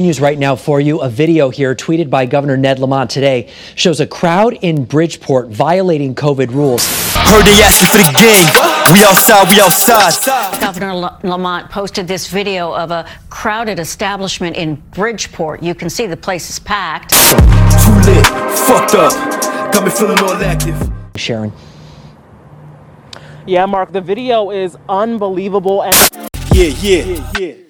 News right now for you. A video here tweeted by Governor Ned Lamont today shows a crowd in Bridgeport violating COVID rules. Heard they asking for the game. We outside, we outside. Governor Lamont posted this video of a crowded establishment in Bridgeport. You can see the place is packed. Too lit, fucked up. Got me feeling all active. Sharon. Yeah, Mark, the video is unbelievable and Yeah, yeah, yeah.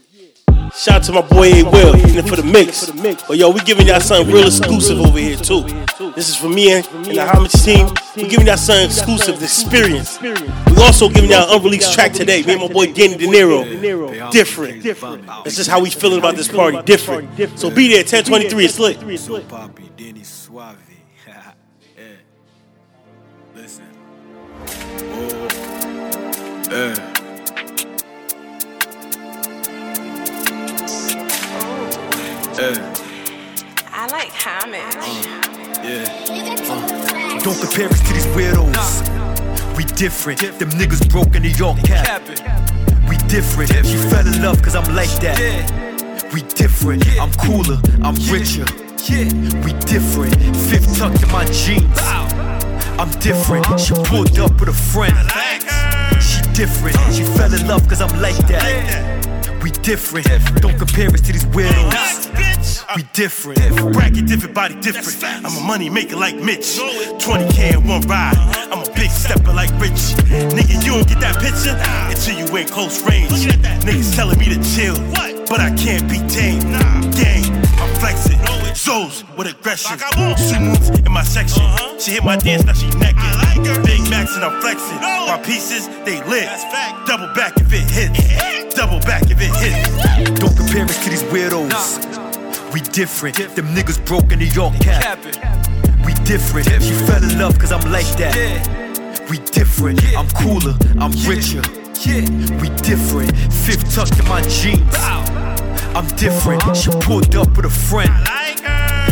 Shout out to my boy A Will in for the mix. But yo, we giving y'all something real exclusive over here too. This is for me and, and the Homage team. We giving y'all something exclusive, the experience. We also giving y'all an unreleased track today. Me and my boy Danny De Niro. Different. That's just how we feeling about this party. Different. So be there, 1023. It's lit. Listen. Yeah. Yeah. I like homage. Yeah. Mm. Don't compare us to these weirdos. We different. Them niggas broke in New York cap. We different. She fell in love cause I'm like that. We different. I'm cooler. I'm richer. We different. Fifth tucked in my jeans. I'm different. She pulled up with a friend. Different. She fell in love cause I'm like that. We different. Don't compare us to these weirdos. We different. Bracket different, body different. I'm a money maker like Mitch. 20k in one ride. I'm a big stepper like Rich. Nigga, you don't get that picture until you in close range. Niggas telling me to chill, but I can't be tame. Gang, I'm flexing. Zoes with aggression. Sumos in my section. She hit my dance, now she naked. Big Macs and I'm flexing. My pieces, they lit. Double back if it hits. Double back if it hits. Don't compare us to these weirdos. We different. Them niggas broke in New York cap. We different. She fell in love cause I'm like that. We different. I'm cooler. I'm richer. We different. Fifth tucked in my jeans. I'm different. She pulled up with a friend.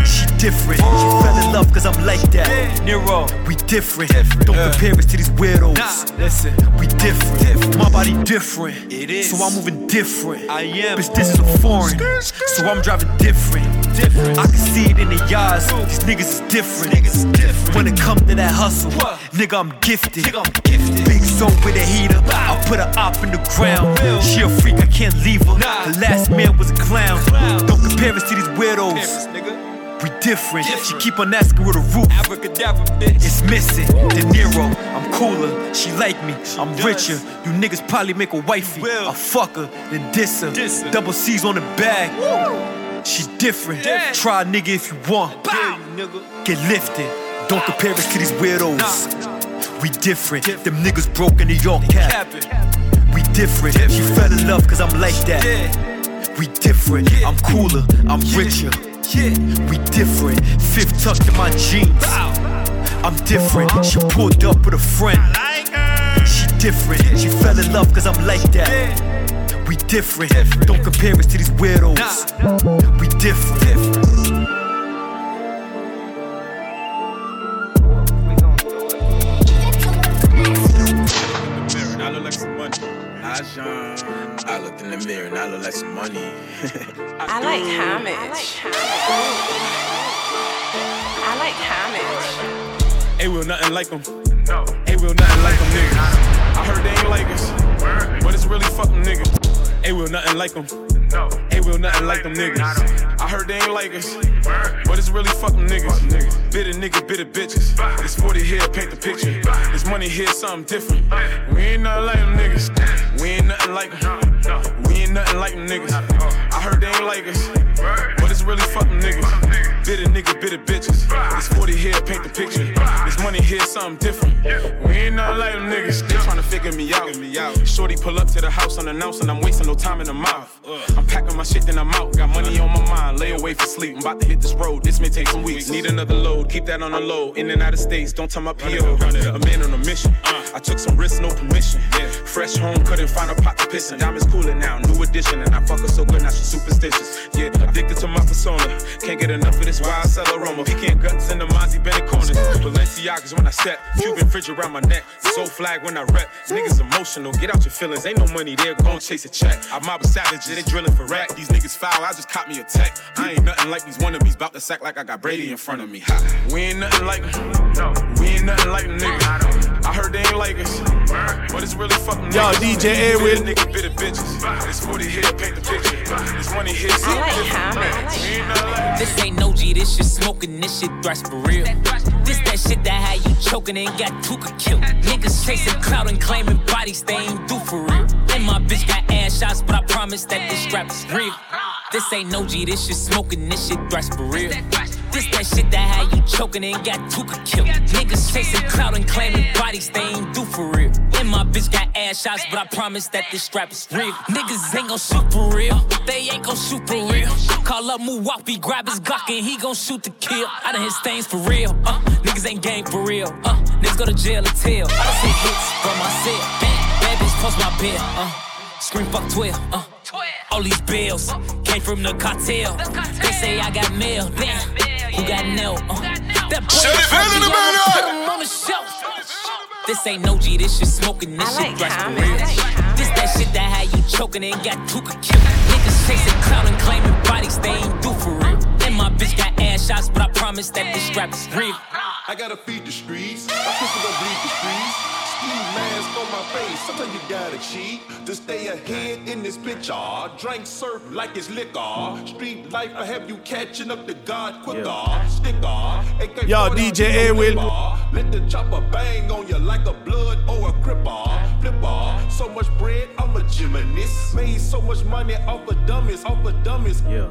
She different. She fell in love cause I'm like that. Nero. We different. Don't compare us to these weirdos. Nah, Listen. We different. My body different. It is. So I'm moving different. I am. Bitch, this is a foreign. So I'm driving different. Different. I can see it in the eyes. These niggas is different. Niggas different. When it come to that hustle, What? nigga, I'm gifted. Nigga, I'm gifted. Big soul with a heater. I put her up in the ground. She a freak, I can't leave her. Nah. Her last man was a clown. Clown. Don't compare us to these weirdos. Difference, nigga. We different. She keep on asking where the roof. Abracadabra, bitch. It's missing. De Niro, I'm cooler. She like me. I'm does. richer. You niggas probably make a wifey. Will. A fucker, then diss her. Diss her. Double C's on the bag. She different. Damn. Try a nigga if you want. Nigga. Get lifted. Don't compare us to these weirdos. We different. Them niggas broke in New York cap. We different. She fell in love cause I'm like that. Yeah. We different. I'm cooler. I'm richer. Yeah. We different. Fifth tucked in my jeans. I'm different. She pulled up with a friend. She different. She fell in love cause I'm like that. We different. Don't compare us to these weirdos. We different. mirror and I look like some money. I shine. In the mirror and I look like some money. I like homage. I like homage. Ain't real nothing like them. No. Ain't real nothing like them niggas. I heard they ain't like us. But it's really fuck them niggas. Ain't real nothing like them. No. Ain't real nothing like them niggas. I heard they ain't like us. But it's really fuck them niggas. Bitter nigga, bitter bitches. This 40 here paint the picture. This money here something different. We ain't nothing like them niggas. We ain't nothing like them. We ain't nothing like them niggas. I heard they ain't like us. Really fuck them niggas. Bitter nigga, bitter bitches. This 40 here paint the picture. This money here something different. We ain't nothing like them niggas. They tryna figure me out. Shorty pull up to the house unannounced and I'm wasting no time in the mouth. I'm packing my shit, then I'm out. Got money on my mind, lay away for sleep. I'm about to hit this road, this may take some weeks. Need another load, keep that on the low. In and out of states, don't tell my PO. A man on a mission. I took some risks, no permission. Fresh home, couldn't find a pot to piss in. Diamonds cooling now, new addition. And I fuck her so good, now she's superstitious. Yeah, addicted to my persona. Can't get enough of this wild cell aroma. Pecan guts in the Mozzie Bennett corners. Cause when I step, Cuban fridge around my neck. So flag when I rep. Niggas emotional, get out your feelings. Ain't no money there, gon' chase a check. I'm mob savage, they drilling for rack. These niggas foul, I just caught me a tech. I ain't nothing like these wannabes, bout to sack like I got Brady in front of me. Ha. We ain't nothing like them. We ain't nothing like them niggas. I heard they ain't like us, but it's really fucking Yo, DJ Edwin. Nigga bit of bitches. This 40 here, paint the picture. This money here, see like different. Ain't like This ain't no G, this shit smoking, this shit thrash for real. This that shit that had you choking and got Tooka killed. Niggas chasing clout and claiming bodies they ain't do for real. And my bitch got ass shots, but I promise that this strap is real. This ain't no G, this shit smoking, this shit thrash for real. This that shit that had you choking and got Tooka killed. Niggas chasing clout and claiming bodies they ain't do for real. And my bitch got ass shots, but I promise that this strap is real. Niggas ain't gon' shoot for real. They ain't gon' shoot for real. Call up Milwaukee, grab his Glock and he gon' shoot to kill. I done hit stains for real. Uh, niggas ain't gang for real. Uh, niggas go to jail or tell. I done hit hits from my cell. Bad, bad bitch post my bill. Uh, scream fuck 12. Uh, all these bills came from the cartel. They say I got mail. Damn, who got nailed? Uh, that boy Shut it down the minute. put on the shelf. This ain't no G, this shit smoking, this I shit like thrash for real. Like This that shit that had you choking and got Tooka killed. Niggas chasing clout and claiming bodies they ain't do for real. And my bitch got ass shots, but I promise that this strap is real. I gotta feed the streets. My pistol gon' bleed the streets. Ski mask on my face. Sometimes you gotta cheat to stay ahead in this picture. Drink surf like it's liquor. Street life I have you catching up to God quicker. Sticker. AK Yo, 40 DJ out, Edwin. flipper. Let the chopper bang on you like a blood or a cripper. Flipper. So much bread, I'm a gymnast. Made so much money off of dummies, off of dummies. Yeah.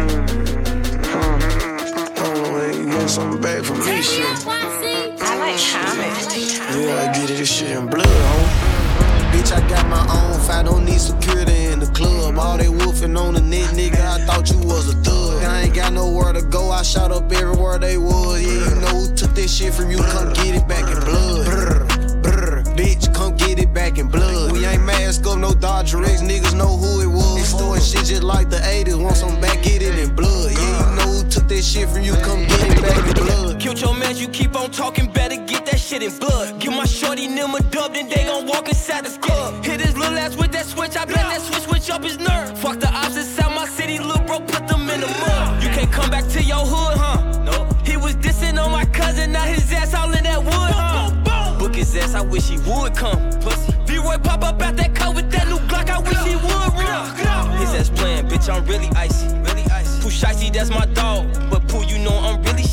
Something back from me, shit. I like Hammett. Yeah, I get it, this shit in blood, homie. Bitch, I got my own fight, don't need security in the club. All they wolfing on the net, nigga, I thought you was a thug. I ain't got nowhere to go, I shot up everywhere they was. Yeah, you know who took that shit from you, come get it back in blood. Brr, brr, bitch, come get it back in blood. We ain't mask up, no Dodger X, niggas know who it was. They storing shit just like the 80s, want some back, get it in blood. Yeah, you know who took that shit from you, come get it back your man, you keep on talking, better get that shit in blood. Give my shorty them a dub, then they gon' walk inside the club. Hit his little ass with that switch, I bet that switch switch up his nerve. Fuck the ops inside my city, little bro, put them in the mud. You can't come back to your hood, huh? No. He was dissing on my cousin, now his ass all in that wood, huh? Book his ass, I wish he would come. Pussy. V-Roy pop up out that car with that new Glock, I wish he would run. His ass playing, bitch, I'm really icy. Really icy. Shicey, that's my dog.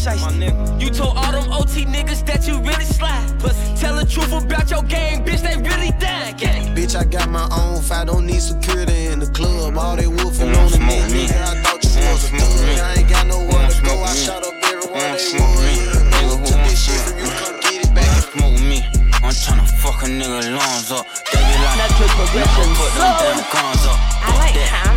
But you know I'm really shicey. You told all them OT niggas that you really slide. Pussy. Tell the truth about your game, bitch, they really died. Gang. Bitch, I got my own fight, don't need security in the club. All they wolfing on the net, nigga, I thought you was a thug. I ain't got nowhere to go, I shot up everywhere they was. You know who took this shit from you, come get it back. Smoke me. I'm tryna fuck a nigga lungs up. They be like, Natural progression put them damn guns up. I like Hammett.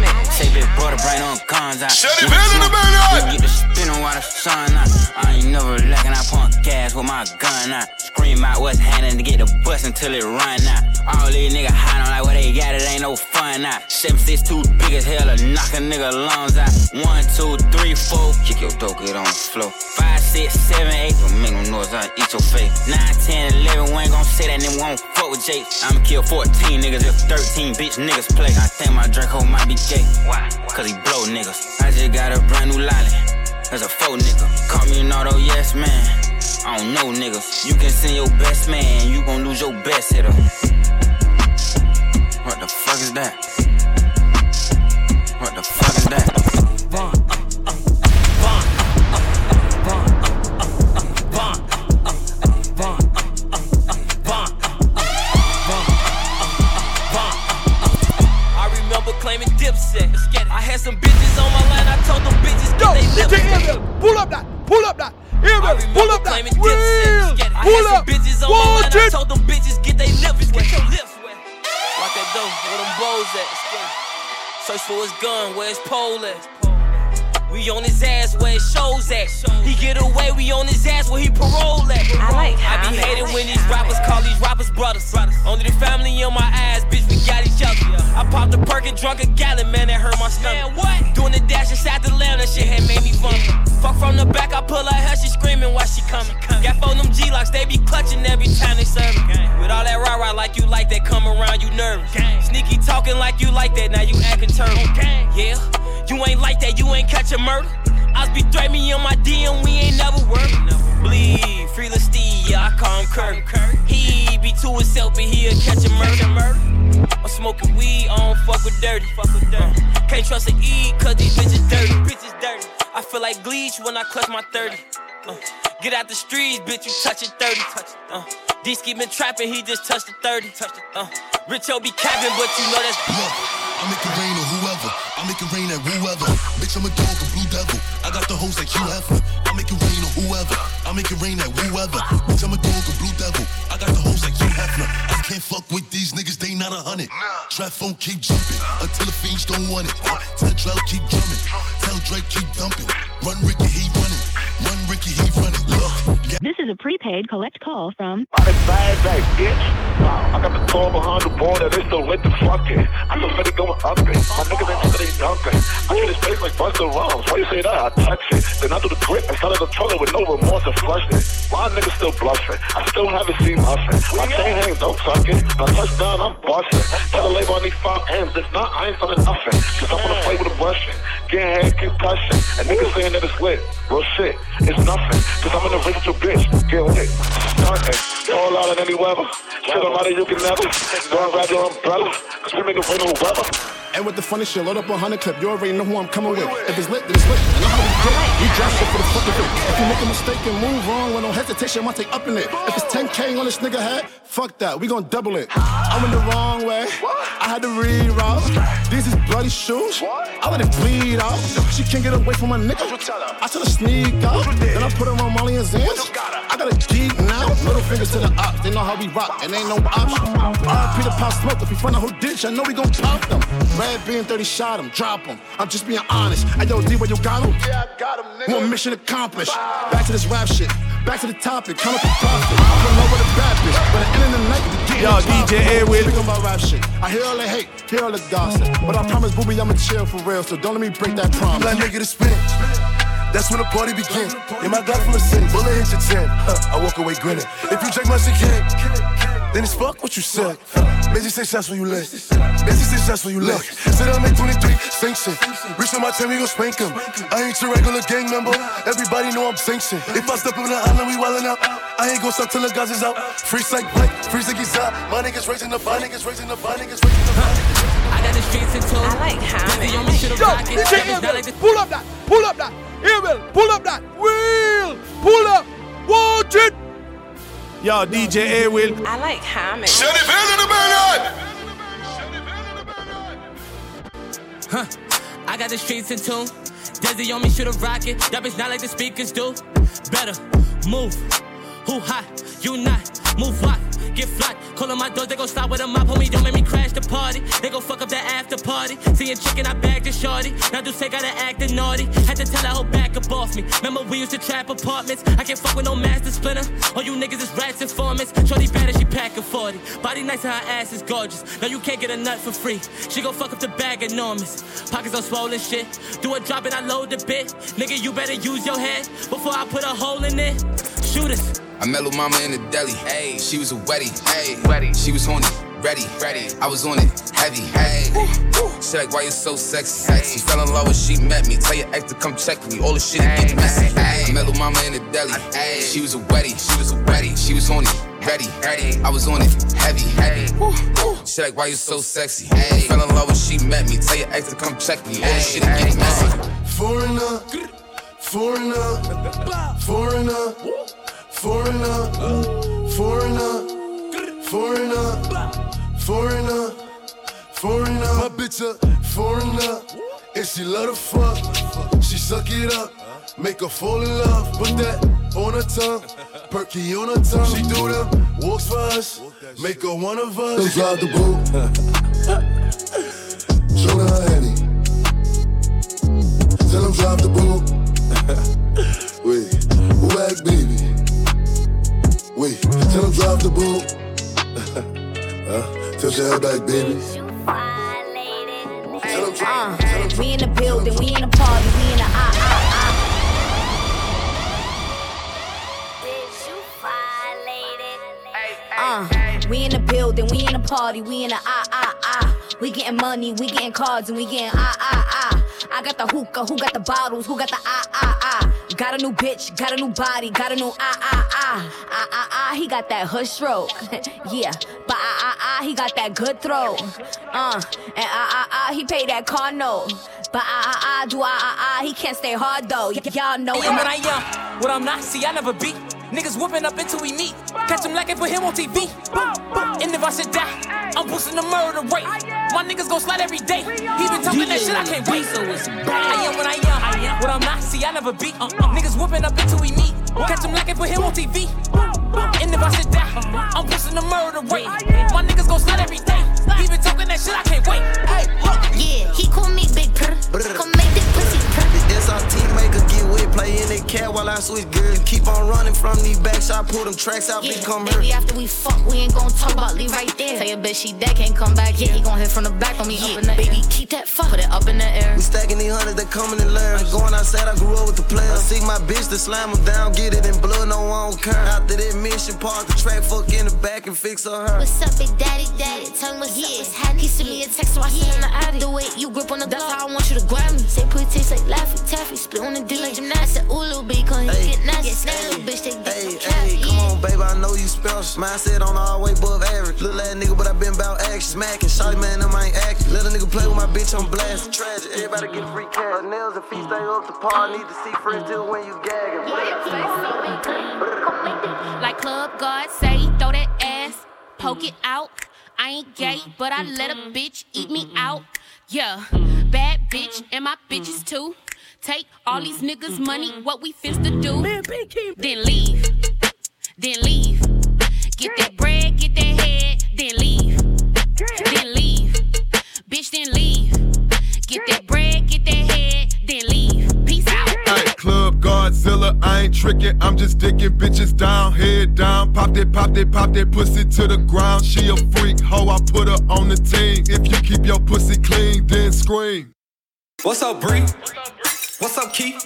Say big brother, bring them guns out. Shut it down in the we Get the spinning while the sun out. I ain't never lacking, I pump gas with my gun out. Scream out what's happening to get the bus until it run out. All these niggas hiding like what they got, it ain't no fun. Seven six two big as hell, to knock a nigga lungs out. One, two, three, four, kick your dope, get on the floor. Five, six, seven, eight, don't make no noise, I eat your face. Nine, ten, eleven, we ain't gon' say that, then won't fuck with Jake. I'ma kill 14 niggas if 13 bitch niggas play. I think my drink Draco might be gay. Why? Cause he blow niggas. I just got a brand new lolly. That's a faux nigga. Call me an auto yes man. I don't know niggas. You can send your best man, you gon' lose your best hitter. What the fuck is that? What the fuck is that? I remember claiming dipset. I had some bitches on my line, I told them bitches don't get they lips. Pull up that. pull up that. Email, pull up that. Claiming Will, dipset. I pull up. bitches on my Watch mind. I told them bitches get they lips wet. Get your lips wet. Lock that door. Where them bows at? Search for his gun. Where his pole at? We on his ass where his shows at. He get away, we on his ass where he parole at. I like I be hating when these rappers call these rappers brothers. Only the family on my ass, bitch, we got each other. I popped a perk and drunk a gallon, man, that hurt my stomach. what? Doing the dash inside the lamb, that shit had made me vomit. Fuck from the back, I pull her hair, she screaming while she coming. Got four them G-locks, they be clutching every time they serve me. With all that rah-rah like you like that, come around, you nervous. Sneaky talking like you like that, now you acting turtle. Yeah, you ain't like that, you ain't catch a murder. I be threat me on my DM, we ain't never worked. Bleed, free the Steve, yeah, I call him Kurt. He be to himself, but he'll catch a murder. I'm smoking weed, I don't fuck with dirty. Fuck with dirty. Can't trust a E, cause these bitches dirty. Bitches dirty. I feel like bleach when I clutch my 30. Uh, get out the streets, bitch, you touch it 30. Uh, D-Ski been trapping, he just touched the 30. Uh, Rich O be capping, but you know that's I make it rain on whoever. I make it rain at whoever. Bitch, I'm a dog, a blue devil. I got the hoes like Hugh Hefner. I make it rain on whoever. I make it rain at whoever. Bitch, I'm a dog, a blue devil. I got the hoes like Hugh Hefner. I can't fuck with these niggas, they not a hundred. Trap phone keep jumping until the fiends don't want it. Tell Drell keep drumming. Tell Drake keep dumping. Run Ricky, he running. Run Ricky, he running. Look. This is a prepaid collect call from. I bad that bitch. Wow, I got the car behind the border, they still lit the fucking. I still finna going up it. My niggas ain't nigga, they dunking. I get his face like Busta Rhymes. Why you say that? I touch it. Then I do the grip and started the toilet with no remorse and flush it. My niggas still bluffing. I still haven't seen nothing. My chain hang don't suck it. My touchdown, I'm busting. Tell the label I need five M's. If not, I ain't selling nothing. Cause I'm gonna play with a Russian. Getting head concussion. And niggas saying that it's. Real shit. It's nothing. Cause I'm an original bitch. Get lit. Stunting. All out in any weather. Shit, I'm out of you can never. Don't grab your umbrella. Cause we make it rain on weather. And with the funny shit, load up a hundred clip. You already know who I'm coming with. If it's lit, then it's lit. And I know how we get. We drop shit for the fucking fit. If you make a mistake and move wrong with no hesitation, I take up in it. If it's 10k on this nigga head, fuck that. We gon' double it. I went the wrong way. I had to reroute. These is bloody shoes. I let it bleed out. She can't get away from my nigga. I tell her sneak out. Then I put her on Molly and Zans. Little to the ops. They know how we rock and ain't no option. RP the pop smoke. If we find out who ditch, I know we gon' pop them. Red being 30 shot him, drop him. I'm just being honest. I yo, D, where you got him? Yeah, I got him, nigga. One mission accomplished. Back to this rap shit. Back to the topic. Come up with profit. I put low with a bad bitch. But at the end of the night, we get Yo, DJ Airwheel. Speaking about rap shit. I hear all the hate, hear all the gossip. But I promise, booby, I'ma chill for real. So don't let me break that promise. Like nigga to spin. That's when the party begin. In my Glock full of sin, bullet hit your chin. Huh, I walk away grinning. If you check my shit, king, then it's fuck what you said. Busy say shots when you lit. Busy say shots when you lit. Said I make 23, sing shit. Reach on my time, we gon' spank him. I ain't your regular gang member. Everybody know I'm sanctioned. If I step on the island, we wildin' out. I ain't gon' stop till the guys is out. Free psych break, free ziggy's out. My niggas raising the fire, niggas raising the fire, niggas raising the fire. I got the streets in two. I like Hammett. on Yo. DJ That bitch not Emil, like the pull up that, pull up that. Emil, pull up that. wheel. pull up. Watch it. Yo, DJ Airwheel. I like Hammett. Shut it down in the bed. Huh. I got the streets in tune. Desi on me, should've rock it. That bitch not like the speakers do. Better move. Who hot? You not. Move what? Get flat. Call on my doors, they gon' stop with a mop. Homie, don't make me crash the party. They gon' fuck up the after party. Seeing chicken, I bagged a shorty. Now do say gotta act naughty. Had to tell her whole back up off me. Remember we used to trap apartments. I can't fuck with no master splinter. All you niggas is rats informants. Shorty bad she pack a 40. Body nice and her ass is gorgeous. Now you can't get a nut for free. She gon' fuck up the bag enormous. Pockets all swollen shit. Do a drop and I load the bit. Nigga, you better use your head before I put a hole in it. Shoot us. I met Lil Mama in the deli. Hey, she was a wetty. Hey, wetty. She was horny. Ready, ready. I was on it, heavy. Hey, she like, why you so sexy? Sexy. Fell in love when she met me. Tell your ex to come check me. All the shit get messy. Hey, I met Lil Mama in the deli. Hey, she was a wetty. She was a wetty. She was horny. Ready, ready. I was on it, heavy, heavy. She like, why you so sexy? Hey, fell in love when she met me. Tell your ex to come check me. All the shit get messy. Foreigner, foreigner, foreigner, foreigner, foreigner, foreigner, foreigner, foreigner. My bitch a foreigner, and she love to fuck. she suck it up, make her fall in love. Put that on her tongue, perky on her tongue. She do them walks for us, make her one of us. Drive the her her henny. Tell him drive the boat. Wait, whack baby. Wait, tell him drive the boat. uh, tilt your head back, baby. Uh, we in the building, we in the party, we in the ah ah ah. Uh, we in the building, we in the party, we in the ah ah ah. We getting money, we getting cards, and we getting ah ah ah. I got the hookah, who got the bottles, who got the ah ah ah. Got a new bitch, got a new body, got a new ah ah ah. Ah ah ah, he got that hush stroke. yeah, but ah ah ah, he got that good throw. Uh, and ah ah ah, he paid that car note. But ah ah ah, do ah ah ah, he can't stay hard though. Y- y'all know Hey, when I young, what I'm not, see, I never beat. Niggas whooping up until we meet. Catch him like it, put him on TV. And if I should die, I'm boosting the murder rate. My niggas gon' slide every day. He been talking that shit, I can't wait. So it's bad. I am when I am. what I'm not, see, I never beat. Uh-uh. Niggas whooping up until we meet. Catch him like it, put him on TV. And if I sit down, I'm boosting the murder rate. My niggas gon' slide every day. He been talking that shit, I can't wait. Hey, Yeah, he call me Big Purr. Come make this pussy purr. The SRT maker get wet, play in the cat while I switch gears. Keep on running from these backs, I pull them tracks out, Yeah, become her. baby, after we fuck, we ain't gon' talk about leave right there. Tell your bitch she dead, can't come back. Yeah, he gon' hit from the back on me up in the baby, keep that fuck, put it up in the air. We stacking these hundreds that coming in layers. Going outside, I grew up with the players. I see my bitch to slam them down, get it in blood, no one don't care. After that mission, park the track, fuck in the back and fix her. her. What's up, big daddy, daddy? Tell me what's up, what's happening. He sent me a text, so I sent him the addy. The way you grip on the that's how I want you to grab me. Say put it taste like Laffy Taffy, split on the dick like gymnastics. I said, ooh, little bitch, cause he get nasty. Get nasty, little bitch, they get Hey, some hey, cat. come on, baby, I know you special. Mindset on all way above average. Little ass nigga, but I been about action. Smacking, shawty man, them I ain't acting. Let a nigga play with my bitch on blast. Tragic, everybody get free cash. Her nails and feet stay up to par. Need to see friends till when you gagging. Like Club God say, throw that ass, poke it out. I ain't gay, but I let a bitch eat me out. Yeah, bad bitch, and my bitches too. Take all these niggas' money, what we finna do. Then leave, then leave. Get that bread, get that head, then leave. Then leave, bitch, then leave. Get that bread, get that head, then leave. Peace out. Ay, Club Godzilla, I ain't tricking, I'm just dicking bitches down, head down. Pop that, pop that, pop that pussy to the ground. She a freak, hoe, I put her on the team. If you keep your pussy clean, then scream. What's up, Bree? What's up, Keith?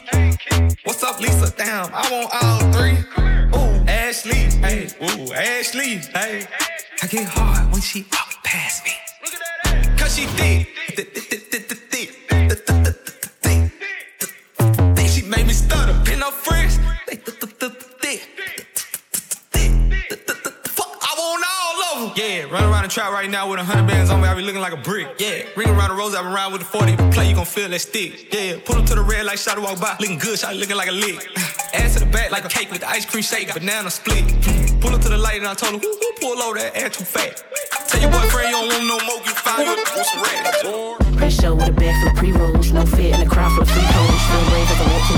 What's up, Lisa? Damn, I want all three. Ooh, Ashley, hey, ooh, Ashley, hey. I get hard when she walk past me. Cause she. Thick, Yeah, run around the trap right now with a hundred bands on me. I be looking like a brick. Yeah, ring around the rose. I been around with the 40. Play, you gon' feel that stick. Yeah, pull him to the red light, shot to walk by. Looking good, shot looking like a lick. Ass to the back like a cake with the ice cream shake. Banana split. Pull him to the light and I told him, who, pull over that ass too fat? Tell your boyfriend you don't want no more. You find you want some rats. Press show with a bag full of pre-rolls, no fit in the crowd full of free hoes. Feel brave as I walk to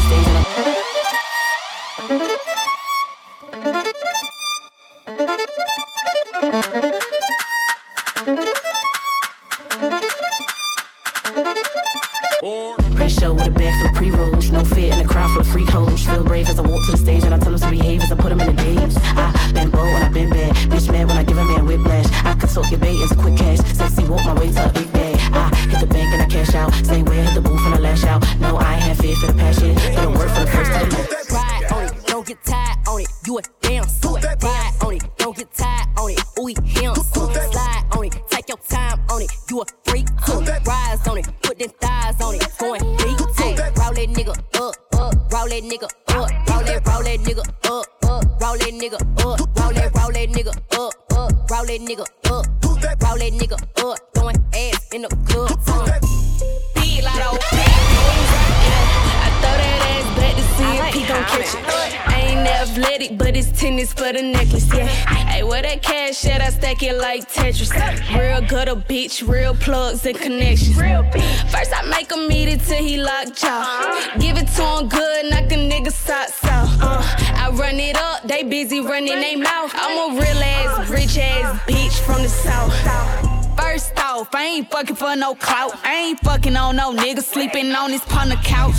fucking for no clout. I ain't fucking on no nigga sleeping on his the couch.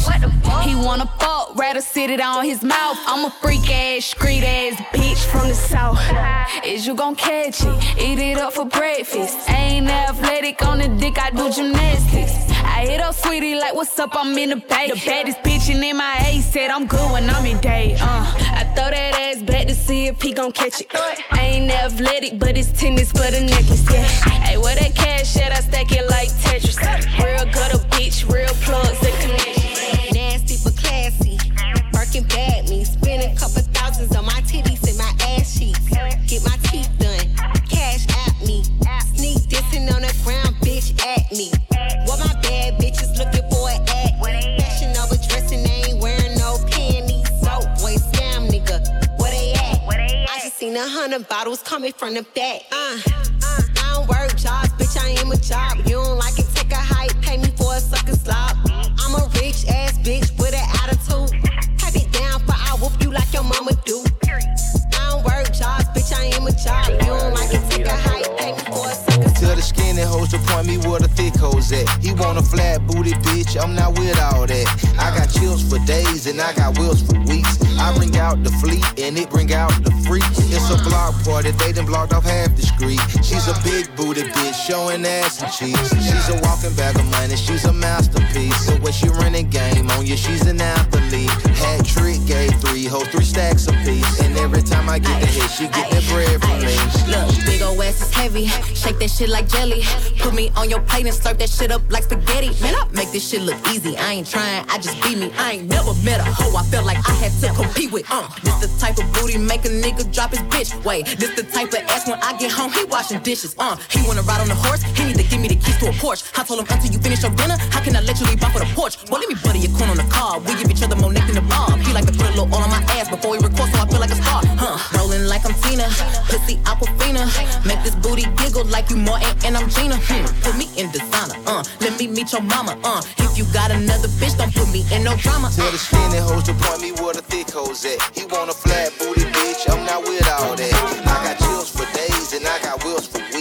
He wanna fuck, rather sit it on his mouth. I'm a freak ass, street ass bitch from the south. Is you gon' catch it? Eat it up for breakfast. I ain't athletic on the dick, I do gymnastics. I hit up sweetie like, what's up? I'm in the bay. The baddest bitch in MIA said I'm good when I'm in day. Uh, I throw that ass back to see if he gon' catch it. I ain't athletic, but it's tennis for the necklace. Yeah. Hey, where that cash at? I stack it like Tetris. Real gutter bitch, real plugs that connect. Nasty but classy. Working bad me. Spend a couple thousands on my titties and my ass cheeks. Get my a hundred bottles coming from the back. Uh, I don't work jobs, bitch, I am a job. You don't like it, take a hike, pay me skinny hoes to point me where the thick hoes at. He want a flat booty bitch, I'm not with all that. I got chills for days and I got wheels for weeks. I bring out the fleet and it bring out the freaks. It's a block party, they done blocked off half the street. She's a big booty bitch, showing ass and cheeks. She's a walking bag of money, she's a masterpiece. So when she running game on you, she's an athlete. Hat trick, gave three hoes, three stacks apiece. And every time I get the hit, she get that bread from me. Ass is heavy. Shake that shit like jelly. Put me on your plate and slurp that shit up like spaghetti. Man, I make this shit look easy. I ain't trying, I just be me. I ain't never met a hoe I felt like I had to compete with. Uh, this the type of booty make a nigga drop his bitch. Wait, this the type of ass when I get home, he washing dishes. Uh, he wanna ride on the horse, he need to give me the keys to a Porsche. I told him until you finish your dinner, how can I let you leave off for the porch? Well, let me butter your corn on the car. We give each other more neck than the bob. He like to put a little oil on my ass before he records, so I feel like a star. Huh? Rolling like I'm Tina, pussy Aquafina. Make this booty giggle like you Martin and I'm Gina. Hmm. Put me in designer. Uh, let me meet your mama. Uh, if you got another bitch, don't put me in no drama. Tell the skinny hoes to point me where the thick hoes at. He want a flat booty bitch, I'm not with all that. I got chills for days and I got wheels for weeks.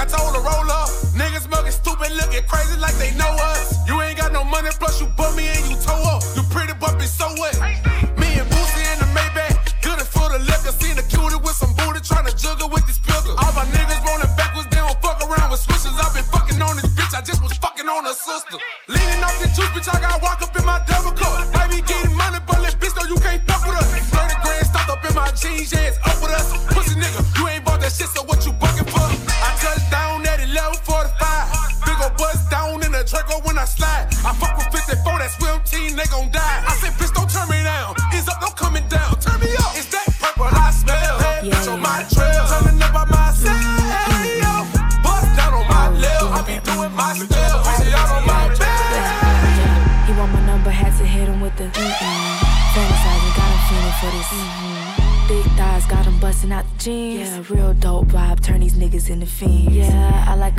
I told her, roll up. Niggas mugging stupid, looking crazy like they know us. You ain't got no money, plus you bum me and you toe up. You pretty, but so what? Me and Boosie in the Maybach. Good for the liquor. Seen a cutie with some booty trying to juggle with this pillar. All my niggas rolling backwards, they don't fuck around with switches. i been fucking on this bitch. I just was fucking on her sister. Leaning off the juice, bitch. I got walk they gon' die. I said, bitch, don't turn me down. It's up, don't coming down. Turn me up. It's that purple I smell. Head bitch on my trail. Turning up by myself. Hey, yo. Bust down on my lip. I be doing my step. Pussy out on my back. He want my number, had to hit him with the mm-mm. Fantasizing, got him feeling for this. Mm-hmm. Big thighs, got him busting out the jeans. Yeah, real dope vibe, turn these niggas into fiends. Yeah, I like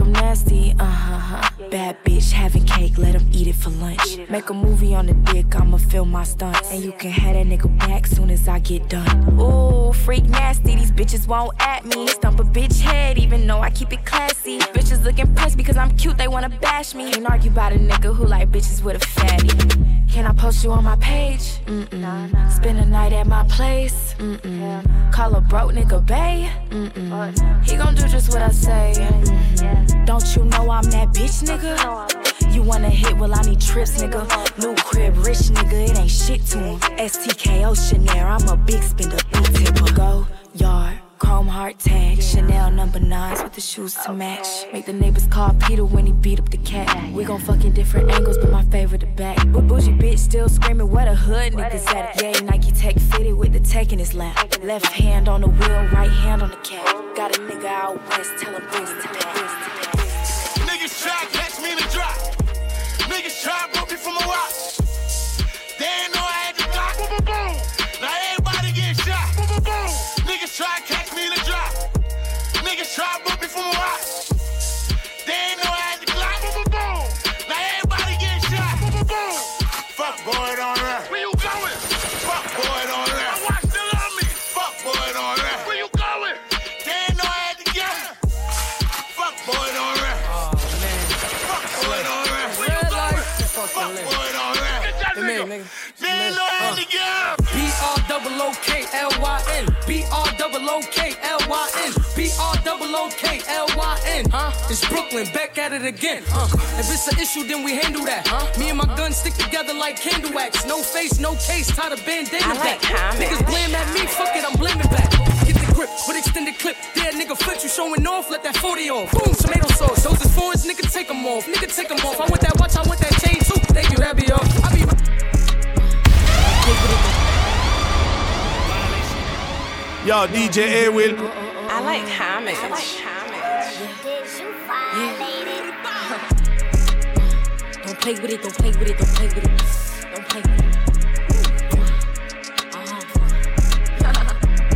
lunch. Make a movie on the dick, I'ma film my stunts. And you can have that nigga back soon as I get done. Ooh, freak nasty, these bitches won't at me. Stump a bitch head, even though I keep it classy. Bitches look impressed because I'm cute, they wanna bash me. Can't argue about a nigga who like bitches with a fatty. Can I post you on my page? Mm-mm. Spend a night at my place? Mm-mm. Call a broke nigga bae? Mm-mm. He gon' do just what I say. Mm-hmm. Don't you know I'm that bitch nigga? You wanna hit? Well, I need trips, nigga. New crib, rich nigga, it ain't shit to him. STKO Chanel, I'm a big spender, big tipper. Go yard. Chrome heart tag, Chanel number nines with the shoes to match. Make the neighbors call Peter when he beat up the cat. We gon' fuck in different angles, but my favorite the back. But bougie bitch still screaming, where the hood niggas at? Yeah, Nike Tech fitted with the tech in his lap. Left hand on the wheel, right hand on the cap. Got a nigga out west, tell him bring it to R double O K L Y N. Huh? It's Brooklyn, back at it again. Uh, if it's an issue, then we handle that. Huh? Me and my gun stick together like candle wax. No face, no case, tie the bandana I like back. comments. Niggas blame at me, fuck it, I'm blaming back. Get the grip with extended clip. Yeah, nigga, flick you showing off, let that 40 off. Boom, tomato sauce. Those is foreigns, nigga, take them off. Nigga, take them off. I want that watch, I want that chain too. Thank you, that be off. I be Yo, DJ A Will. I like homage. I like Don't play with it, don't play with it, don't play with it. Don't play with it.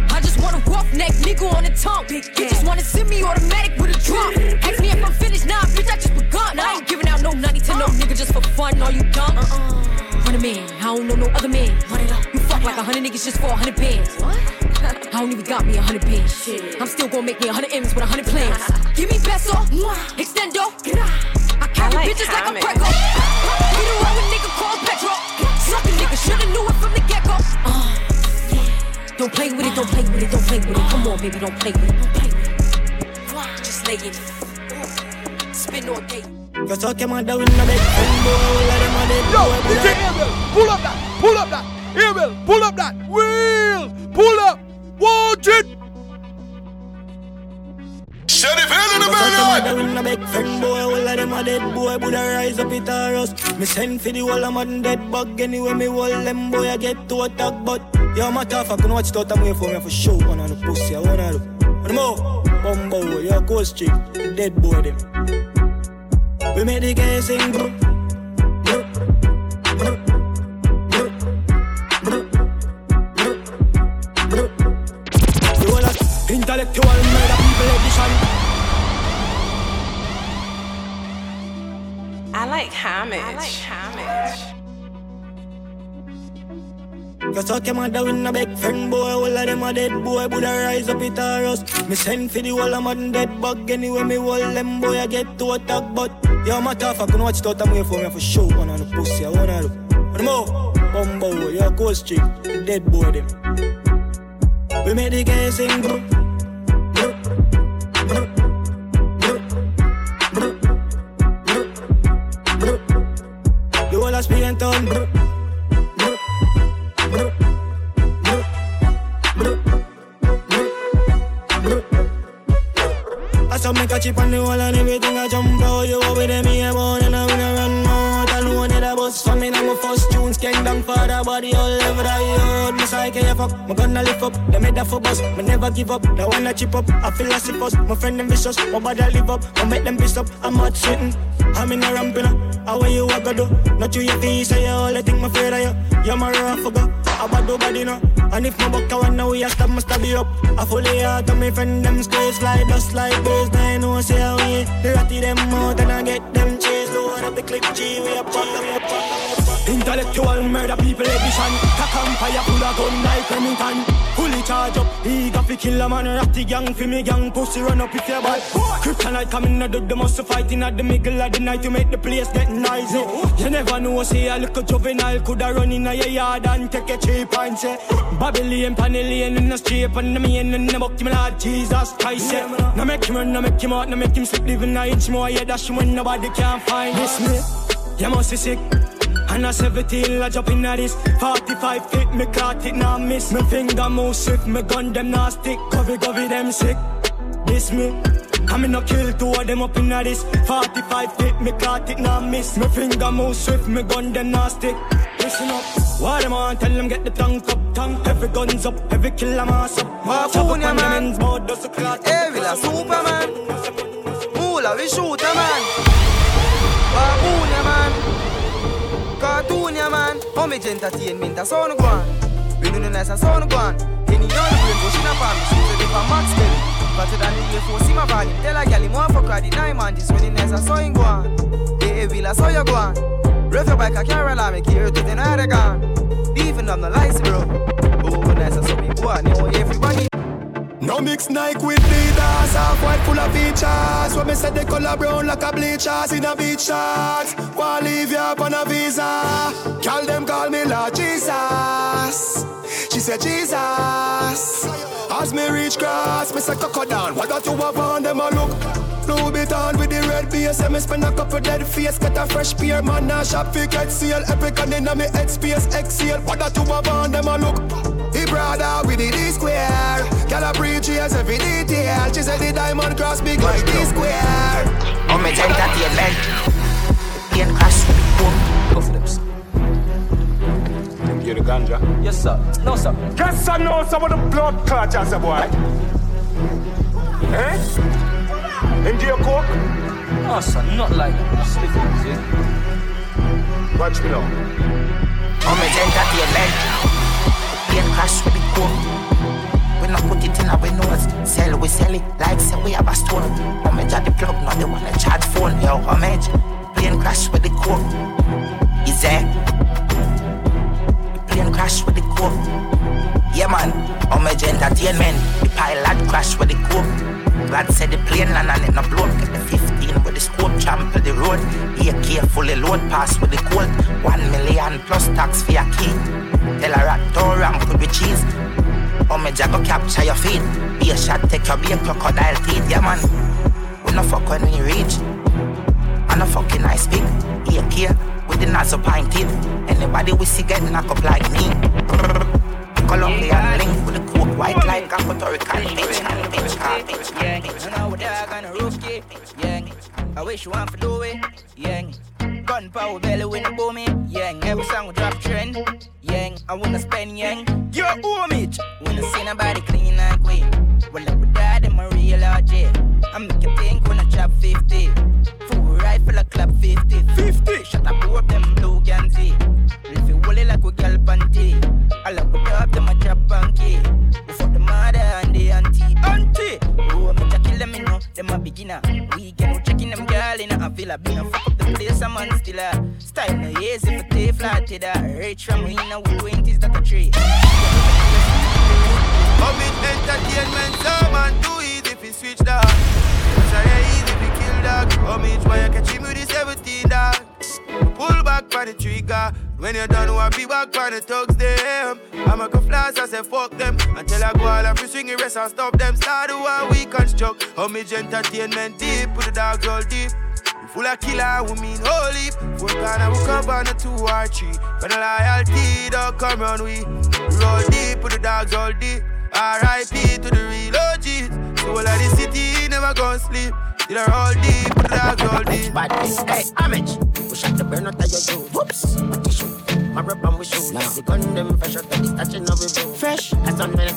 I just want a roughneck nigga on the tongue. Bitches wanna send me automatic with a drum. Ask me if I'm finished, nah, bitch, I just begun. I ain't giving out no money to no uh. nigga just for fun. Are you dumb? Uh-uh. Run a man, I don't know no other man. Run it up. You fuck like a hundred niggas just for a hundred bands. What? I don't even got me a hundred bands. I'm still gonna make me a hundred M's with a hundred plans. Give me peso, extendo. I carry like bitches like I'm comments. We the run with nigga called Petro. Suck a nigga, shoulda knew it from the get go. Uh, yeah. Don't play with it, don't play with it, don't play with it. Come on, baby, don't play with it, don't play with it. Just lay it. Spin all day. Cause I came out in the bed, and boy, all of them are dead. Yo, boy, DJ Abel, pull up that, pull up that. Abel, pull up that. Will, pull up. It. Shut it in the Cause I came out in the bed, friend boy, all of them are dead. Boy, Buddha rise up it or us. Me send for the whole of man dead bug. Anyway, me wall them boy, I get to attack. But, yo, my tough, I can watch it out and wait for me for show. One of the pussy, I wanna do. One more, bumbo, yo, Coast Street, dead boy, them. We made the guys sing, of intellectual murder people edition. I like homage. I like homage. Cause I came out in the big friend boy, all of them are dead boy, Buddha rise up it or us. Me send for the whole of man dead bug anyway, me wall them boy, I get to attack, but yo, my tough, I can watch it out and wait for me for show. One of the pussy, I wanna do. One more, bumbo, yo, Coast Street, dead boy, them. We made the guys sing, I it on the wall and everything I jump out. You over there, me a born and I win a run out. Alone in the bus for me, now my first tunes came down for the body all over the yard. Me psyche, yeah, fuck, my gonna lift up. They made that for bus, me never give up. They wanna chip up, I feel like first. My friend them vicious, my body live up. I make them piss up, I'm hot sitting. I'm in a ramping up. How are you, I do? Not you, your face, I all I think my afraid of you. You're my rough, go. I bad nobody know. And if my buck I wanna we a stab, must stab you up. I fully out of me friend them squares fly dust like birds. Now I know say how we ratty them out and I get them chase. Load up the clip G, we them up, pop them up. Intellectual murder people edition. Cock and fire pull a gun like Remington. Fully charge up, eager fi kill a man. Ratty gang fi me gang, pussy run up if you bad. Kryptonite coming out the must fighting at the middle of the night to make the place get noisy. You never know, say a little juvenile coulda run in a your yard and take a cheap and say Babylon, Panellian in the street and the man in the book, Lord Jesus Christ. Yeah. Now make him run, now make him out, now make him sleep, living a inch more. Yeah, that's when nobody can find this me. You must be sick. And a 17, I jump in at this 45 feet, me caught it, now miss. Me finger move swift, me gun them now stick. Covey, covey, them sick. This me. I me no kill two of them up in at this 45 feet, me caught it, now miss. Me finger move swift, me gun them now stick. Listen up. What them on, tell them get the tank up, tank. Every gun's up, every killer mass up. Chop up on them ends, bout dust a clot la Superman. Mula, we shoot a man. Man Cartoon, yeah, man. Homage entertainment, that's all no go on We know the nice, that's all no go on Any young brain, go shine up on me as if I'm Max Kelly Fatter than the A4, see my volume Tell a gal, him fuck her, the nine man. This the nice, I saw him go on Hey, we la saw you go on Rev your bike, I can't rely, make you to the night gone Even up the lights, bro. Oh, nice, I saw me on You know everybody no mix Nike with Adidas. Half white full of features. When me say the color brown like a bleachers In a beach Why leave you up on a visa? Call them call me Lord Jesus. She said Jesus. As me reach grass Me say cocoa down. What that you have on them a look? Louis Vuitton with the red base. And me spend a couple dead face. Get a fresh pair, man. Now shop fi get seal. Epic and inna me head space. Exhale. What that you have on them a look? He brother with the D square. Girl a preach yes every detail. She said the diamond cross big like D square. On me entertainment. Plane crash. Go for them. You the ganja? Yes, sir. No, sir. Guess I know some of the blood clutches, boy. Eh? And do you coke? No, sir. Not like slippers, yeah. Watch me now. On me entertainment. Plane crash with the coke. We not put it in our nose. Sell, we sell it like say we have a store. On me the plug, not the one that charge phone. Yo, on me plane crash with the coke. Is there? plane crash with the coke. Yeah, man, homage entertainment. The pilot crash with the coke. Glad said the plane land and it no blow. Get the 15 with the scope, trample the road. AK fully load, pass with the colt. One million plus tax for your key. Tell a rat to ramp with the cheese. Homage, I go capture your feet. Be a shot, take your beer, crocodile teeth. Yeah, man, we no fuck when we reach. I no fucking nice pig. AK with the nozzle pointed. Anybody we see get knock up like me. Colombian link with the coke white like a Puerto Rican bitch, bitch, bitch, yeah. You know what dog on a rookie, yeah. I wish you want to do it, yeah. Gunpowder belly when it booming, yeah. Every song we drop trend, yeah. I wanna spend, yeah. Your homage, wanna see nobody clean like we. Well, up with that in my real RJ. I make you think when I drop 50. Full rifle a clap 50. 50. Shut up, up them blue you hold it like we girl panty. I love with up them a punky. Before the mother and the auntie. Auntie. Oh, kill them, you know. Them a beginner. Weekend no checking them girl in a villa. Been a fuck up the place, a man still a. Style no easy for take flat to that. Rich from we know we 20s that a tree. In entertainment, so man, too easy if you switch dog. Sorry, easy if you kill. Come in, why you catch him with the 17 dog. Pull back by the trigger. When you're done, I'll be back by the thugs them. I'ma go flash, I say fuck them. Until I go all and free swing rest and stop them. Start the one we construct. Homage entertainment deep, put the dogs all deep. Full of killer, we mean holy. Four corner, we come on a two or three. When the loyalty don't come round, we roll deep, put the dogs all deep. R.I.P. to the real OGs. So all of the city never gonna sleep. I roll deep, the dogs all deep. Badness, hey, homage. We shot the burn out your shoes. Whoops? My rub on with shoes. Now the gun them fresh out the statue of roll. Fresh, as on me.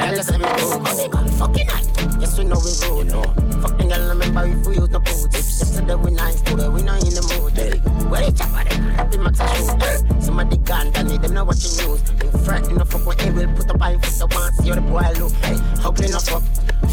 Tell us every roll. Oh, they gun fucking night. Yes, we know we roll. No. Fucking girl, remember if we use no boots. Yesterday we nice, today we not in the mood. Hey. Where they chop at them? Happy max a shoot. Hey. Somebody gone, Danny, them not watching news. They frightened the fuck when they will put up on foot the one. See how the boy look. Hey, ugly enough fuck.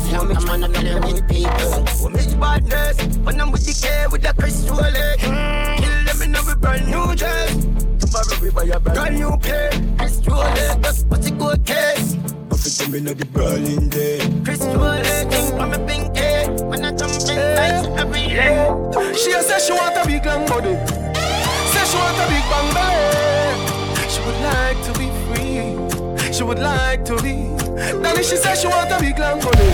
Feel me, man, I'm not with people. We miss badness. When I'm with the K, with the crystal leg. Hmm. Kill them in a brand new dress. Tomorrow we buy a brand new plane. Crystal leg, that's what's the good case. I fit them in the Berlin day. Crystal leg, I'm a pink head. When I jump in, lights every day. She say she want a big long body. Say she want a big bang belly. She would like to be free. She would like to be. Danny, she say she want a big long body.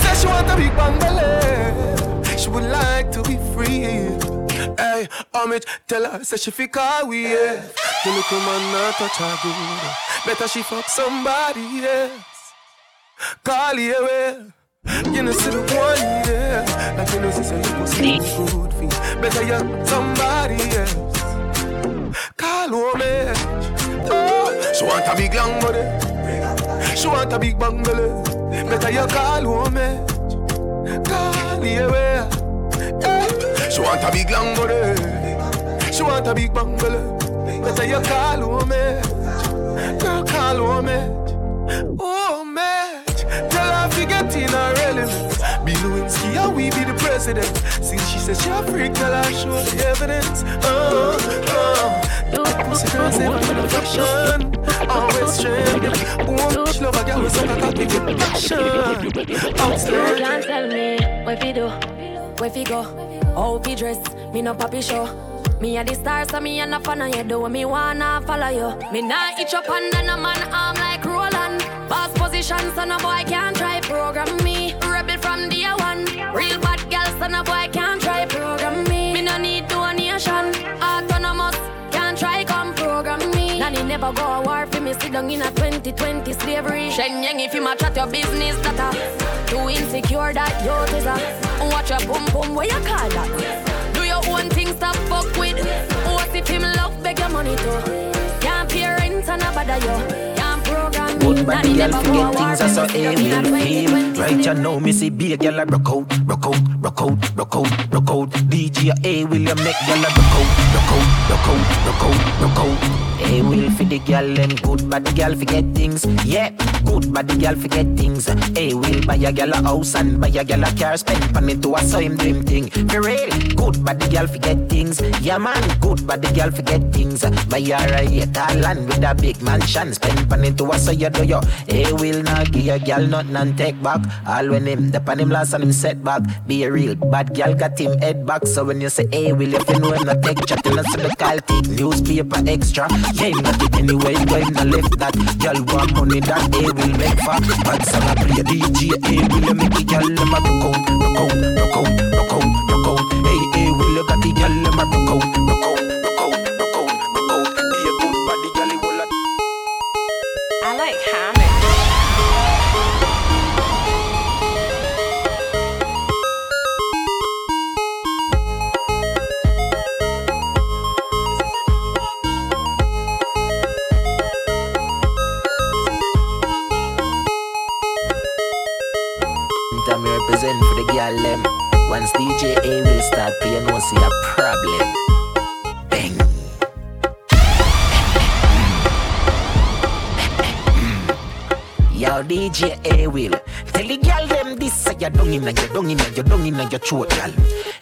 Say she want a big bang belly. She would like to be free. Hey, homage, tell her, say she fi call we, yeah. The little man not touch her good. Better she fuck somebody else. Call you, well. You know, see the one, yeah. Like you know, say you be good for. Better you somebody else. Call homage. Oh, she want a big long body. She want a big bang belly. Better you call homage. Call you, well. Yeah. She want a big long body. She want a big bang. Better you call homage. Girl, call homage. Homage. Tell her to get in her element. Be Lewinsky, how we be the president. Since she said she a freak, tell her show the evidence. Oh, oh. Pussy girl say I'm in fashion. Always trending. Boom, she love a girl with some cocky passion. Outstanding. You can't tell me where fi do, where fi go, how fi dress. Me no papi show. Me a the star, so me a no fan of you. Do me wanna follow you. Me nah itch up under no man arm like Roland. Boss position, so no boy can't try program me. Never go a war for me, sit down in a 2020 slavery. Shenyang, if you match at your business, that a too insecure that you is a. Watch your boom boom, where you call that? Do your own thing, stop fuck with. What if him love, beg your money too? Can't pay rent and a bother you. Program me. Girl forget things I saw a will feel. Right you know me see be a girl a rock out, rock out, rock out, rock out, rock out. DJ A will you make girl a rock out, rock out, rock out, rock out, rock out? A will for the girl them good body girl forget things. Yeah, good body girl forget things. A will buy a girl a house and buy a girl a car Spend on it to a so him dream thing. For real, good body girl forget things. Yeah man, good body girl forget things. Buy a eight land with a big mansion Spend on it to a so you do yo. He will not give a girl nothing and take back. All when him the on him last and him set back. Be a real bad girl got him head back. So when you say hey will if you know him not take chat not see the call take newspaper extra. Yeah him not it anyway go him not left that. Girl want money that hey will make for. But song I play DJ hey will make the girl them a rock out Rock out, rock out, rock out, rock out Hey hey will you got the girl them a Rock out, Time me represent for the girl them. Once DJ A will start playing, won't see a problem. Bang. Yo, DJ A will tell the girl them this say you dung in and you dung in and you dung in and your throat, girl.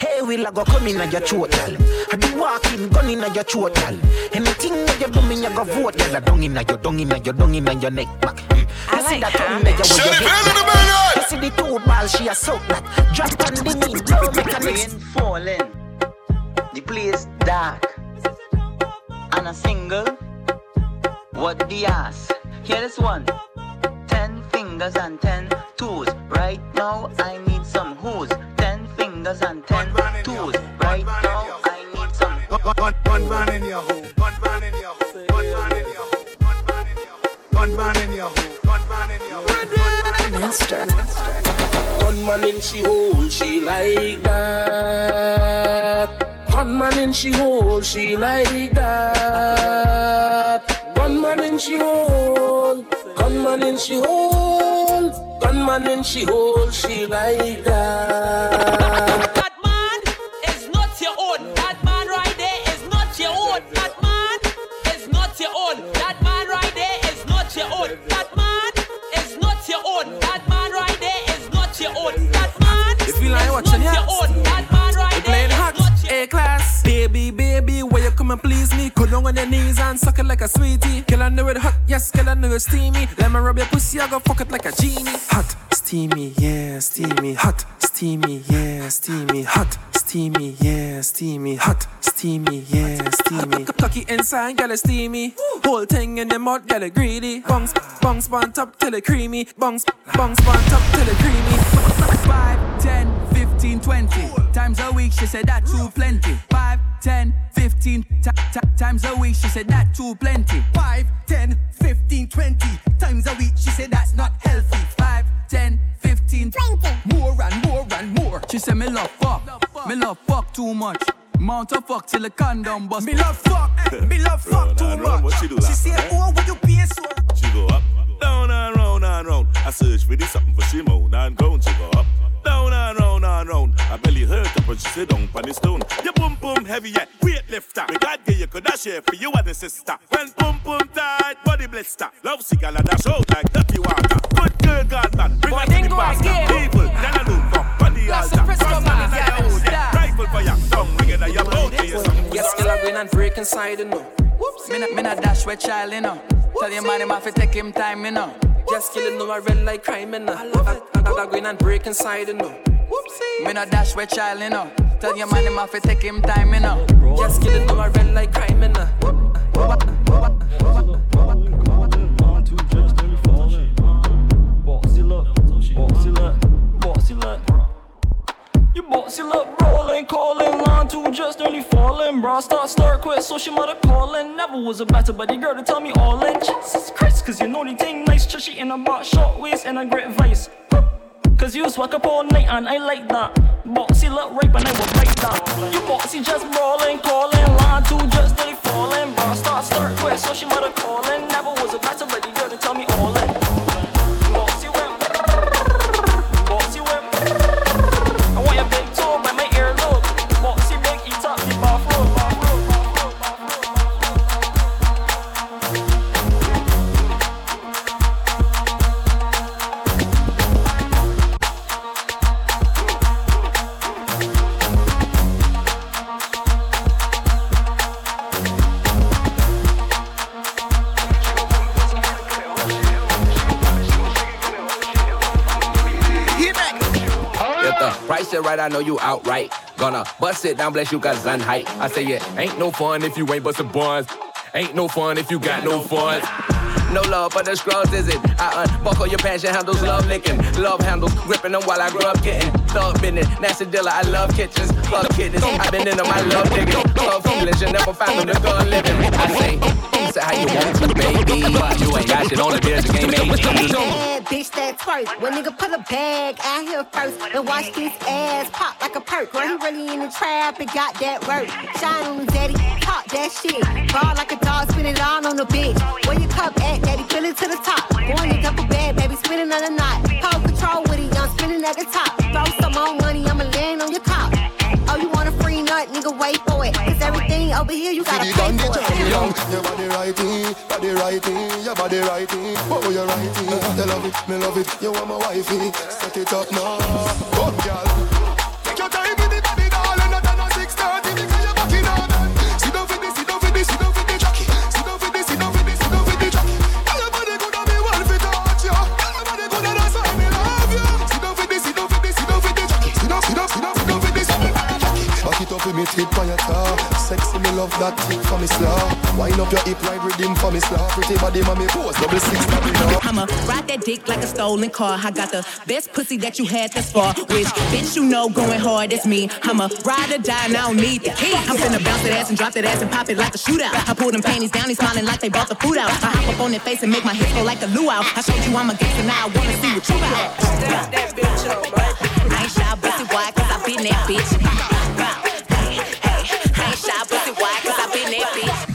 Hey, will I go come in and your throat, girl. I be walking, gun in and your throat, girl. Anything that you do me, you go vote, girl. I dung in and you dung in and you dung in and your neck back. Mm. I see that tongue that you Shut will it, get. feel the see the two ball, she a soak that. Drop on the knee, blow mechanics. Rain falling, the place dark, and a single. What the ass? Here this one. Ten fingers and ten toes. Right now I need some hose. Ten fingers and ten toes. Right now I need some. One, one man in your hole. One man in your hole. One man in your hole. One man in your hole. One man in your hole. Master. One man in she hole, she like that. One man in she hole, she like that. One man in she hole, gunman in she hole, gunman in she hole, she like that. That man is not your own. Own. That man right there is not your own. That man You like is watching not your own. That man right You there is hot, not your A class. Baby, baby, where you come and please me? Go down on your knees and suck it like a sweetie. Kill under it hot, yes, kill under it steamy. Let me rub your pussy, I go fuck it like a genie. Hot, steamy, yeah, steamy. Hot, steamy, yeah, steamy. Hot, steamy, yeah, steamy. Hot, steamy, yeah, steamy. Cocky inside, it steamy. Whole thing in the mud, it greedy. Bungs, bungs, bun top till it creamy. Bungs, bungs, bun top till it creamy. 5, 10, 15, 20 times a week. She said that too plenty. 5, 10, 15 ti- ti- times a week. She said that too plenty. 5, 10, 15, 20 times a week. She said that's not healthy. 5, 10, 15, 20 more and more and more. She said me love fuck, me love fuck too much. Mount a fuck till the condom bust. Me love fuck, eh, me love fuck too much. What she do She like? said, eh? oh, will you pay so? She go up, down and round and round. I search for this something for she moan and ground. She go up, down and round and round. I belly hurt up when she sit down on the stone. You boom boom heavy yet, weight lifter. Me God give you could I share for you and the sister. When boom boom tight, body blister. Love cigar and dash out like dirty water. Good girl, God man, bring to the pastor. People, then I look the That's altar. Front man, man, yeah, yeah, who's yeah. that? Rifle for your tongue, ring it at your mouth to your son. Yes, kill a green and break inside, you know. Me not, me not dash with child, you know. Tell your man him have to take him time, you know. Just killing no, I red like crime, you know. I love it. I got green and break inside, you know. Whoopsie. Me not dash with child, you know. Tell your man him have to take him time, you know. Just killing and I like that. Gonna bust it down, bless you, got Zan height. I say, yeah, ain't no fun if you ain't bustin' buns. Ain't no fun if you got no fun. No love for the scrubs, is it? I unbuckle your passion handles, love licking. Love handles, gripping them while I grow up getting. Thug business, nasty dealer, I love kitchens. Fuck kittens, I've been into my love digging. Love feelings, you never find them to go living. I say, how you want to, baby. But you ain't got shit on the beers, the game ain't Bad bitch that twerk. When nigga put a bag out here first and watch this ass pop like a perk. When he really in the trap and got that work. Shine on daddy, talk that shit. Ball like a dog, spin it all on the bitch. Where your cup at, daddy? Fill it to the top. Going in double bag, baby, spinning on the knot. Hold control with it, I'm spinning at the top. Over here, you gotta pay for it. Young, your body righty, body righty, your body righty. Oh, you righty, you love it, me love it. You want my wifey, set it up now. Come, girl. Back it up with me tip on your top. Sexy, me love that tick for me slaw. Wind up your hip like rhythm for me slaw. Pretty body, mommy pose, double six, double now. I'ma ride that dick like a stolen car. I got the best pussy that you had thus far. Which bitch you know going hard is me. I'ma ride or die and I don't need the key. I'm finna bounce that ass and drop that ass and pop it like a shootout. I pull them panties down, he's smiling like they bought the food out. I hop up on their face and make my hips go like a luau. I showed you I'm a gangster, now I wanna see what you got. that bitch up, I ain't shy, pussy, why? Cause I been that bitch.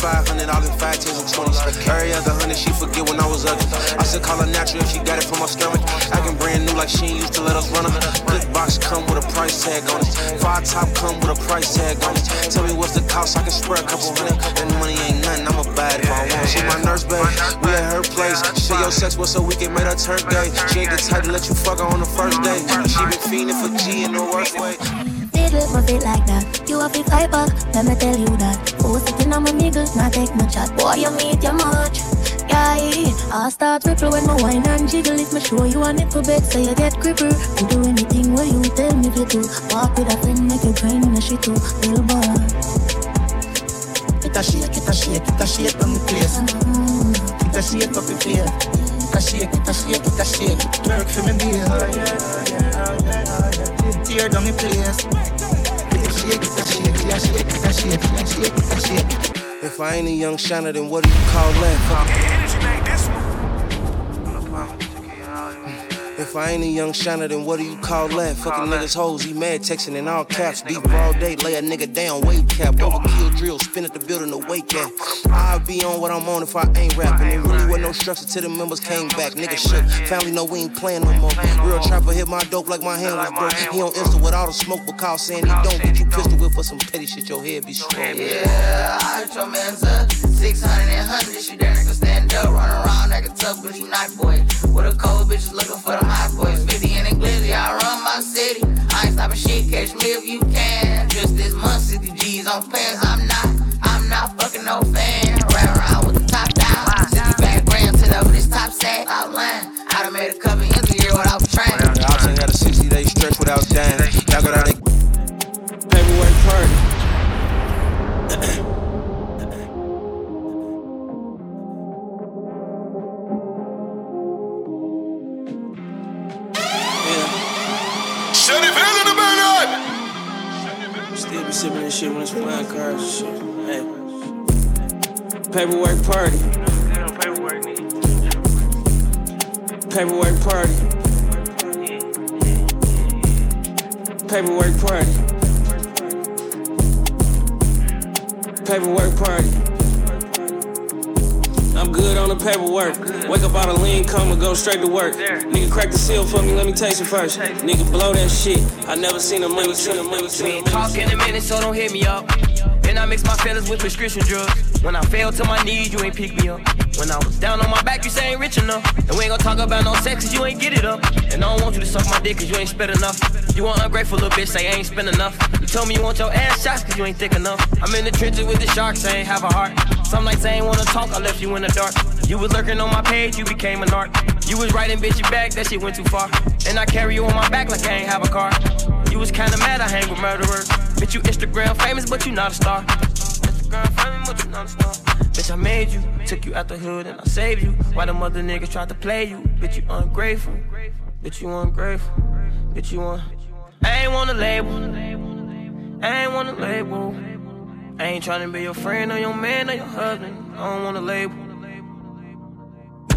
Five hundred dollars, five tens and twenties. Every other hundred, she forget when I was ugly. I should call her natural if she got it from my stomach. Acting brand new like she used to let us run her. Good box come with a price tag on it. Five top come with a price tag on it. Tell me what's the cost, I can spread a couple hundred. That money ain't nothing, I'ma buy a bad boy. She my nurse, babe. We at her place. She your sex was so we can make her turn gay. She ain't the type to let you fuck her on the first day. She been fiending for G in the worst way it, move it like that. You have to fight back, let me tell you that. Oh, sitting on my niggas, not take my chat. Boy, you meet your much. Yeah, I start ripple when my wine and jiggle. If me show you a nipple bed, so you get gripper. You do anything what you tell me to do. Walk with a friend, make you brain in a shit too. Little boy. It a shake, it a shake, it a shake on the place. It a shake up the place. It a shake, it a shake, it a shake. Work for me, dear. Tear down the place. If I ain't a young shiner, then what do you call that? If I ain't a young shiner, then what do you call that? Fucking niggas hoes, he mad texting in all caps. Beat all day, lay a nigga down, weight cap. Overkill drill, spin at the building, the weight cap. I'll be on what I'm on if I ain't rapping. It really wasn't no structure till the members came back. Nigga shook, family know we ain't playing no more. Real trapper hit my dope like my hand was broke. He on Insta with all the smoke, but call saying he don't. Get you pistol whip for some petty shit, your head be strong. Yeah, I heard your man's up. 600 and 100, she there, nigga run around like a tough bitch, night boy. With a cold bitch looking for the hot boys. 50 in the glizzy, I run my city. I ain't stopping shit, catch me if you can. Just this month, 60 G's on pants. I'm not, I'm not fucking no fan. Ride around with the top down. 65 grams to the this top sack outline. I done made a couple ends a year without trying. I done had a 60 day stretch without dying. Y'all got out shit when it's flying cars shit. Hey. Paperwork party. Paperwork party. Paperwork party. Paperwork party. I'm good on the paperwork. Wake up out of lean, come and go straight to work. Nigga, crack the seal for me, let me taste it first. Nigga, blow that shit. I never seen a money, seen a money, seen a money. Talk in a minute, so don't hit me up. Then I mix my feelings with prescription drugs. When I fell to my knees, you ain't pick me up. When I was down on my back, you say ain't rich enough. And we ain't gonna talk about no sex, cause you ain't get it up. And I don't want you to suck my dick, cause you ain't spit enough. You want ungrateful little bitch, say I ain't spend enough. You told me you want your ass shots, cause you ain't thick enough. I'm in the trenches with the sharks, I ain't have a heart. Some nights I ain't wanna talk, I left you in the dark. You was lurking on my page, you became a narc. You was writing bitchy back, that shit went too far. And I carry you on my back like I ain't have a car. You was kinda mad, I hang with murderers. Bitch, you Instagram famous, but you not a star. Instagram famous, but you not a star. Bitch, I made you, took you out the hood and I saved you. Why the mother niggas tried to play you? Bitch, you ungrateful. Bitch, you ungrateful. Bitch, you want. I ain't wanna label. I ain't wanna label. I ain't tryna be your friend or your man or your husband. I don't wanna label.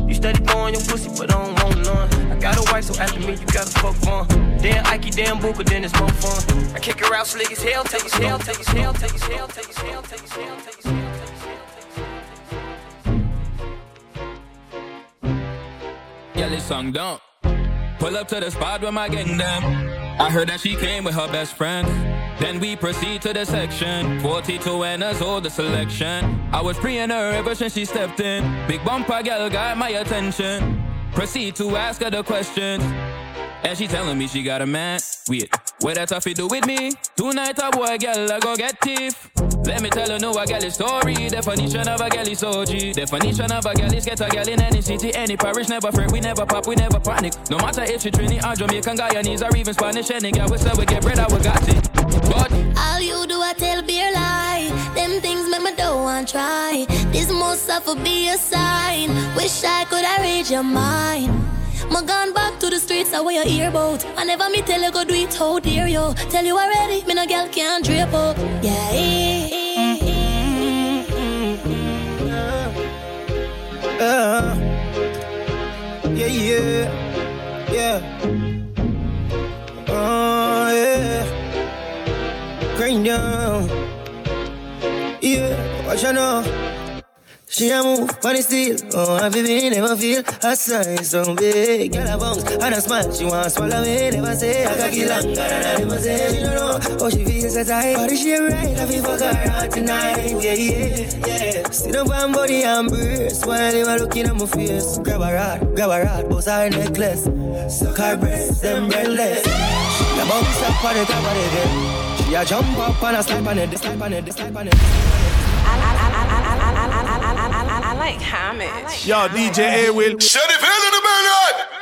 You steady throwing your pussy, but I don't want none. I got a wife, so after me, you gotta fuck fun. Damn Ike, damn Booker, then it's more fun. I kick her out slick as hell, take his hell, take his hell, take his hell, take his hell, take his hell, take his hell. Yeah, this song don't. Pull up to the spot with my gang them. I heard that she came with her best friend. Then we proceed to the section. 42 and us all the selection. I was preying her ever since she stepped in. Big bumper girl got my attention. Proceed to ask her the questions. And she telling me she got a man. Wait, what that have to do with me? Tonight a boy girl I go get teeth. Let me tell you no a girl story. Definition of a girl is OG. Definition of a girl is get a girl in any city, any parish. Never afraid, we never pop, we never panic. No matter if she Trini or Jamaican, Guyanese or even Spanish, any girl we say we get bread, I we got it. Must suffer be a sign. Wish I could arrange your mind. My gone back to the streets, I wear your ear about. I never me tell you go do it, how dare you? Tell you already, me no girl can't up. Yeah. Uh, yeah, yeah, yeah. Oh, yeah. Grind down. Yeah, what you know? She a move the steel. Oh, I baby never feel a sign so big. Girl a bounce and a smile. She want swallow me. Never say I got kill longer than I never say. She don't know how she feels so tight. Body she right. I feel fuck her out tonight. Yeah, yeah, yeah. Sit up on body and breast while they were looking at my face. Grab a rod, grab a rod, bust her necklace. Suck her breasts, them breathless. She a bounce up on the top of the bed. She a jump up and a slap on it, slap on it, slap on it. I like homage. Yo, DJ A will. Shut it, hell in the